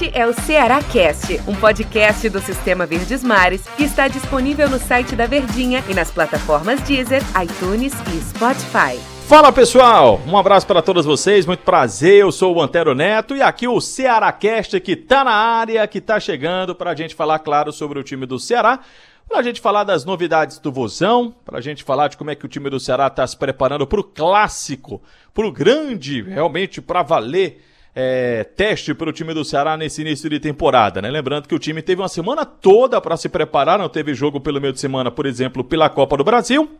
Este é o Ceará Cast, um podcast do Sistema Verdes Mares que está disponível no site da Verdinha e nas plataformas Deezer, iTunes e Spotify. Fala pessoal, um abraço para todos vocês, muito prazer, eu sou o Antero Neto e aqui o Ceará Cast que tá na área, que tá chegando para a gente falar, claro, sobre o time do Ceará, para a gente falar das novidades do Vozão, para a gente falar de como é que o time do Ceará está se preparando para o clássico, para o grande, realmente para valer é, teste para o time do Ceará nesse início de temporada, né? Lembrando que o time teve uma semana toda para se preparar, não teve jogo pelo meio de semana, por exemplo, pela Copa do Brasil.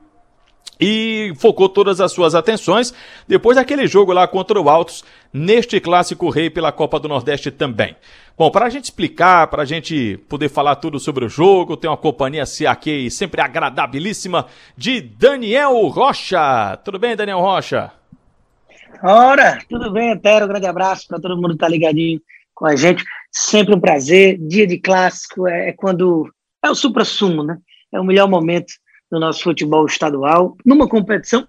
E focou todas as suas atenções depois daquele jogo lá contra o Altos, neste clássico rei pela Copa do Nordeste também. Bom, para a gente explicar, para a gente poder falar tudo sobre o jogo, tem uma companhia aqui sempre agradabilíssima de Daniel Rocha. Tudo bem, Daniel Rocha? Ora, tudo bem, Antero? grande abraço para todo mundo que está ligadinho com a gente. Sempre um prazer. Dia de clássico é, é quando. É o supra-sumo, né? É o melhor momento do nosso futebol estadual, numa competição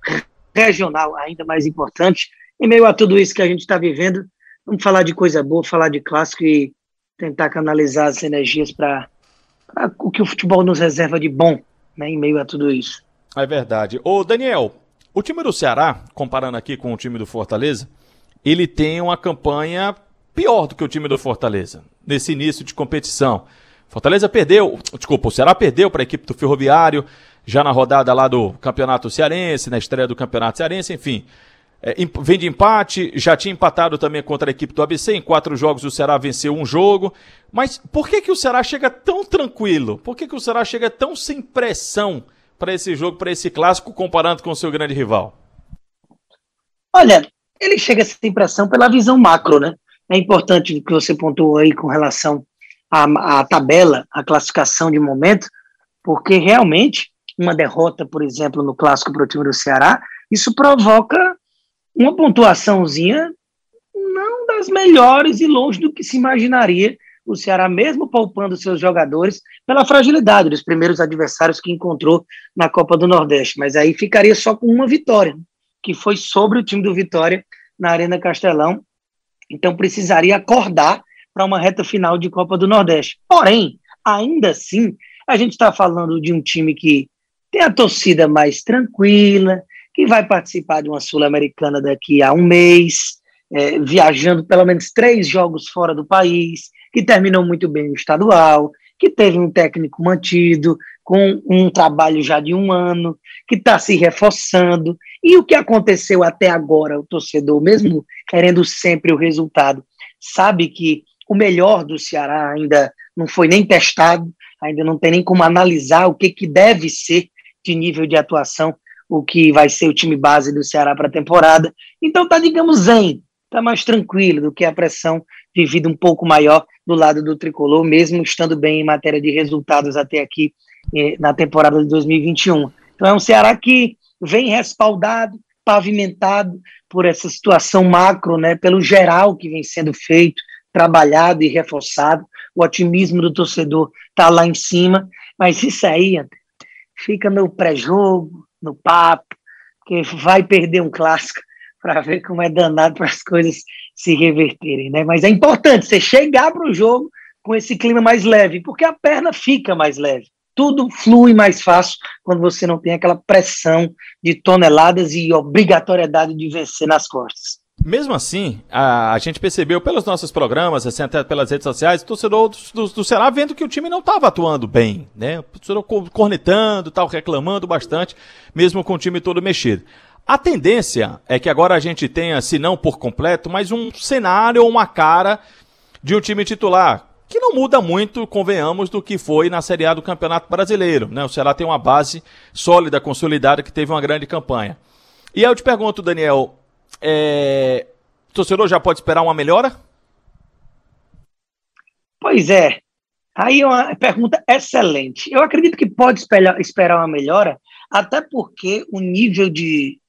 regional ainda mais importante. Em meio a tudo isso que a gente está vivendo, vamos falar de coisa boa, falar de clássico e tentar canalizar as energias para o que o futebol nos reserva de bom, né? Em meio a tudo isso. É verdade. Ô, Daniel, o time do Ceará, comparando aqui com o time do Fortaleza, ele tem uma campanha pior do que o time do Fortaleza, nesse início de competição. Fortaleza perdeu, desculpa, o Ceará perdeu para a equipe do Ferroviário, já na rodada lá do Campeonato Cearense, na estreia do Campeonato Cearense, enfim. É, vem de empate, já tinha empatado também contra a equipe do ABC. Em quatro jogos o Ceará venceu um jogo. Mas por que, que o Ceará chega tão tranquilo? Por que, que o Ceará chega tão sem pressão para esse jogo, para esse clássico, comparando com o seu grande rival? Olha, ele chega sem pressão pela visão macro, né? É importante o que você pontuou aí com relação à, à tabela, à classificação de momento, porque realmente uma derrota, por exemplo, no clássico para o time do Ceará, isso provoca uma pontuaçãozinha não das melhores e longe do que se imaginaria o Ceará, mesmo poupando seus jogadores, pela fragilidade dos primeiros adversários que encontrou na Copa do Nordeste. Mas aí ficaria só com uma vitória, que foi sobre o time do Vitória na Arena Castelão. Então precisaria acordar para uma reta final de Copa do Nordeste. Porém, ainda assim, a gente está falando de um time que tem a torcida mais tranquila, que vai participar de uma Sul-Americana daqui a um mês, é, viajando pelo menos três jogos fora do país, que terminou muito bem no estadual, que teve um técnico mantido, com um trabalho já de um ano, que está se reforçando. E o que aconteceu até agora, o torcedor, mesmo querendo sempre o resultado, sabe que o melhor do Ceará ainda não foi nem testado, ainda não tem nem como analisar o que, que deve ser de nível de atuação, o que vai ser o time base do Ceará para a temporada. Então tá, digamos, zen, tá mais tranquilo do que a pressão vivida um pouco maior do lado do tricolor, mesmo estando bem em matéria de resultados até aqui eh, na temporada de 2021. Então é um Ceará que vem respaldado, pavimentado por essa situação macro, né, pelo geral que vem sendo feito, trabalhado e reforçado. O otimismo do torcedor está lá em cima, mas isso aí fica no pré-jogo, no papo, que vai perder um clássico para ver como é danado para as coisas se reverterem, né? Mas é importante você chegar para o jogo com esse clima mais leve, porque a perna fica mais leve. Tudo flui mais fácil quando você não tem aquela pressão de toneladas e obrigatoriedade de vencer nas costas. Mesmo assim, a, a, gente percebeu pelos nossos programas, assim, até pelas redes sociais, o torcedor do, do, do Ceará vendo que o time não estava atuando bem, né? O torcedor cornetando, tal, reclamando bastante, mesmo com o time todo mexido. A tendência é que agora a gente tenha, se não por completo, mas um cenário ou uma cara de um time titular, que não muda muito, convenhamos, do que foi na Série A do Campeonato Brasileiro. Né? O Ceará tem uma base sólida, consolidada, que teve uma grande campanha. E aí eu te pergunto, Daniel, é... o torcedor já pode esperar uma melhora? Pois é. Aí é uma pergunta excelente. Eu acredito que pode esperar uma melhora, até porque o nível de,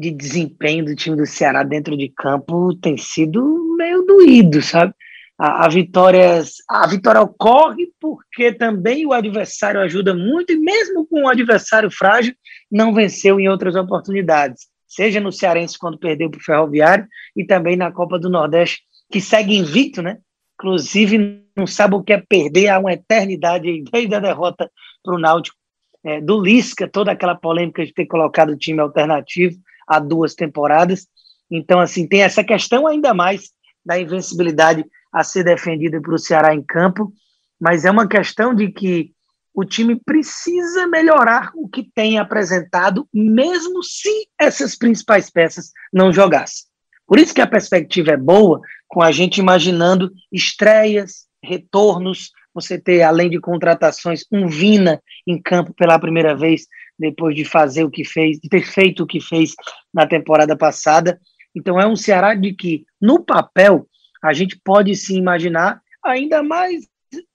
de desempenho do time do Ceará dentro de campo tem sido meio doído, sabe? A, a, vitória, a vitória ocorre porque também o adversário ajuda muito, e mesmo com o adversário frágil, não venceu em outras oportunidades seja no Cearense quando perdeu para o Ferroviário e também na Copa do Nordeste, que segue invicto, né? inclusive não sabe o que é perder há uma eternidade desde a derrota para o Náutico é, do Lisca, toda aquela polêmica de ter colocado o time alternativo há duas temporadas. Então, assim, tem essa questão ainda mais da invencibilidade a ser defendida para o Ceará em campo, mas é uma questão de que o time precisa melhorar o que tem apresentado, mesmo se essas principais peças não jogassem. Por isso que a perspectiva é boa, com a gente imaginando estreias, retornos, você ter, além de contratações, um Vina em campo pela primeira vez, depois de fazer o que fez, de ter feito o que fez na temporada passada. Então é um Ceará de que, no papel, a gente pode se imaginar ainda mais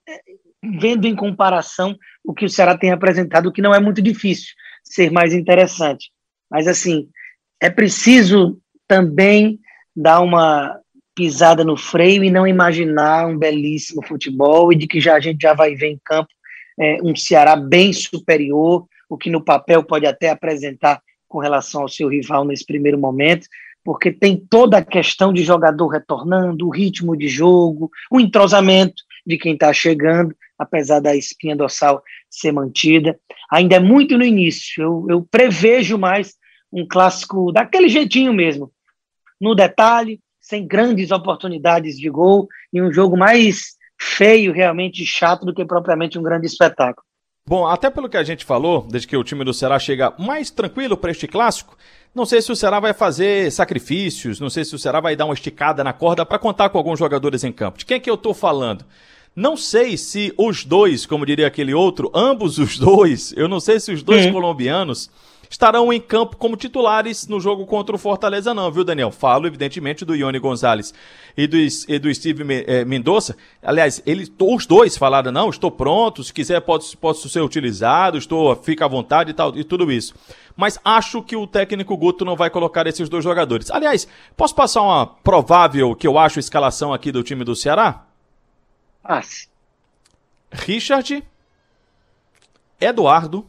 é, vendo em comparação o que o Ceará tem apresentado, que não é muito difícil ser mais interessante. Mas, assim, é preciso também dar uma pisada no freio e não imaginar um belíssimo futebol e de que já a gente já vai ver em campo é, um Ceará bem superior, o que no papel pode até apresentar com relação ao seu rival nesse primeiro momento, porque tem toda a questão de jogador retornando, o ritmo de jogo, o entrosamento de quem está chegando, apesar da espinha dorsal ser mantida. Ainda é muito no início, eu, eu prevejo mais um clássico daquele jeitinho mesmo, no detalhe, sem grandes oportunidades de gol, e um jogo mais feio, realmente chato, do que propriamente um grande espetáculo. Bom, até pelo que a gente falou, desde que o time do Ceará chega mais tranquilo para este clássico, não sei se o Ceará vai fazer sacrifícios, não sei se o Ceará vai dar uma esticada na corda para contar com alguns jogadores em campo. De quem é que eu estou falando? Não sei se os dois, como diria aquele outro, ambos os dois, eu não sei se os dois uhum. colombianos estarão em campo como titulares no jogo contra o Fortaleza, não, viu, Daniel? Falo, evidentemente, do Ione Gonzalez e do, e do Steve eh, Mendonça. Aliás, eles, os dois falaram, não, estou pronto, se quiser posso, posso ser utilizado, estou, fica à vontade e tal, e tudo isso. Mas acho que o técnico Guto não vai colocar esses dois jogadores. Aliás, posso passar uma provável, que eu acho, escalação aqui do time do Ceará? Passe. Richard, Eduardo,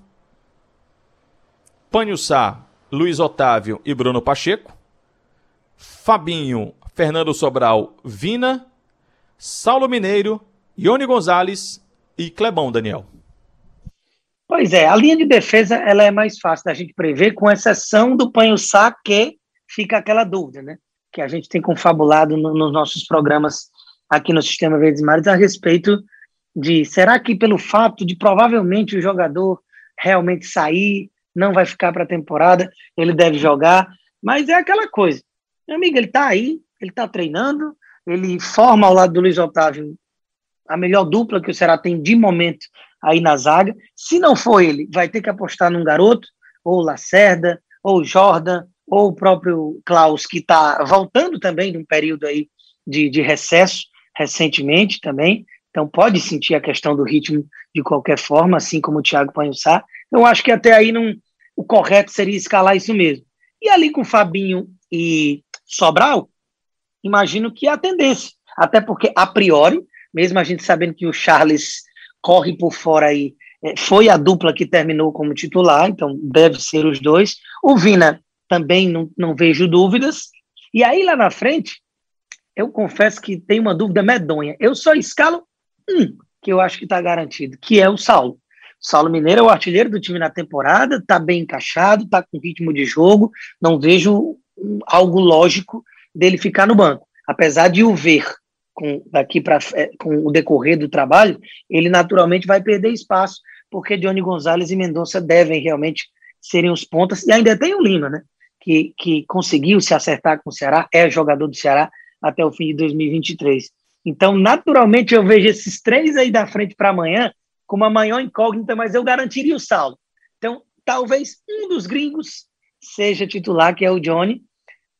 Panhussá, Luiz Otávio e Bruno Pacheco. Fabinho, Fernando Sobral, Vina. Saulo Mineiro, Ione Gonzalez e Clebão, Daniel. Pois é, a linha de defesa ela é mais fácil da gente prever, com exceção do Panhussá, que fica aquela dúvida, né? Que a gente tem confabulado no, nos nossos programas aqui no Sistema Verdes Mares a respeito de será que pelo fato de provavelmente o jogador realmente sair não vai ficar para a temporada, ele deve jogar, mas é aquela coisa. Meu amigo, ele está aí, ele está treinando, ele forma ao lado do Luiz Otávio a melhor dupla que o Ceará tem de momento aí na zaga. Se não for ele, vai ter que apostar num garoto, ou Lacerda, ou Jordan, ou o próprio Klaus, que está voltando também de um período aí de, de recesso recentemente também. Então pode sentir a questão do ritmo de qualquer forma, assim como o Thiago Panhussá. Eu acho que até aí não, o correto seria escalar isso mesmo. E ali com Fabinho e Sobral, imagino que é a tendência. Até porque, a priori, mesmo a gente sabendo que o Charles corre por fora aí, é, foi a dupla que terminou como titular, então deve ser os dois. O Vina também não, não vejo dúvidas. E aí lá na frente, eu confesso que tem uma dúvida medonha. Eu só escalo um que eu acho que está garantido, que é o Saulo. Saulo Mineiro é o artilheiro do time na temporada, está bem encaixado, está com ritmo de jogo, não vejo algo lógico dele ficar no banco. Apesar de o ver com, daqui para é, com o decorrer do trabalho, ele naturalmente vai perder espaço, porque Johnny Gonzalez e Mendonça devem realmente serem os pontas, e ainda tem o Lima, né? Que, que conseguiu se acertar com o Ceará, é jogador do Ceará até o fim de 2023. Então, naturalmente, eu vejo esses três aí da frente para amanhã com uma maior incógnita, mas eu garantiria o Saulo. Então, talvez um dos gringos seja titular, que é o Johnny,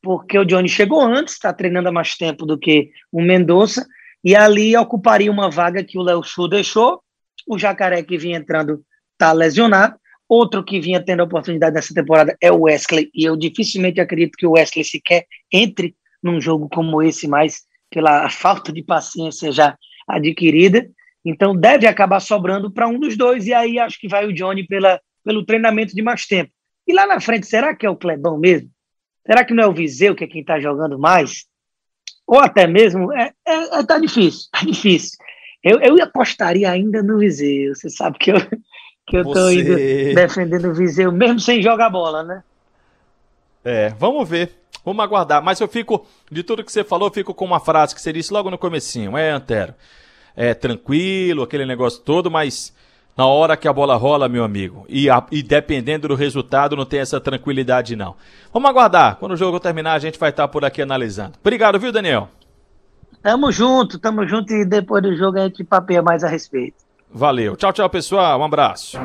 porque o Johnny chegou antes, está treinando há mais tempo do que o Mendonça, e ali ocuparia uma vaga que o Léo Chu deixou. O Jacaré, que vinha entrando, está lesionado. Outro que vinha tendo a oportunidade nessa temporada é o Wesley, e eu dificilmente acredito que o Wesley sequer entre num jogo como esse, mais pela falta de paciência já adquirida. Então deve acabar sobrando para um dos dois, e aí acho que vai o Johnny pela, pelo treinamento de mais tempo. E lá na frente, será que é o Clebão mesmo? Será que não é o Viseu que é quem está jogando mais? Ou até mesmo, é, é, é, tá difícil, tá difícil. Eu, eu apostaria ainda no Viseu. Você sabe que eu, que eu Você... tô indo defendendo o Viseu, mesmo sem jogar bola, né? É, vamos ver. Vamos aguardar. Mas eu fico, de tudo que você falou, eu fico com uma frase que você disse logo no comecinho. É, Antero. É tranquilo, aquele negócio todo, mas na hora que a bola rola, meu amigo, e, a, e dependendo do resultado, não tem essa tranquilidade, não. Vamos aguardar. Quando o jogo terminar, a gente vai estar por aqui analisando. Obrigado, viu, Daniel? Tamo junto, tamo junto e depois do jogo a gente papeia mais a respeito. Valeu. Tchau, tchau, pessoal. Um abraço.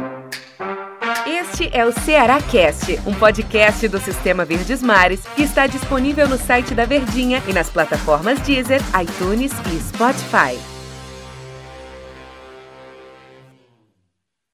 Este é o Ceará Cast, um podcast do Sistema Verdes Mares que está disponível no site da Verdinha e nas plataformas Deezer, iTunes e Spotify.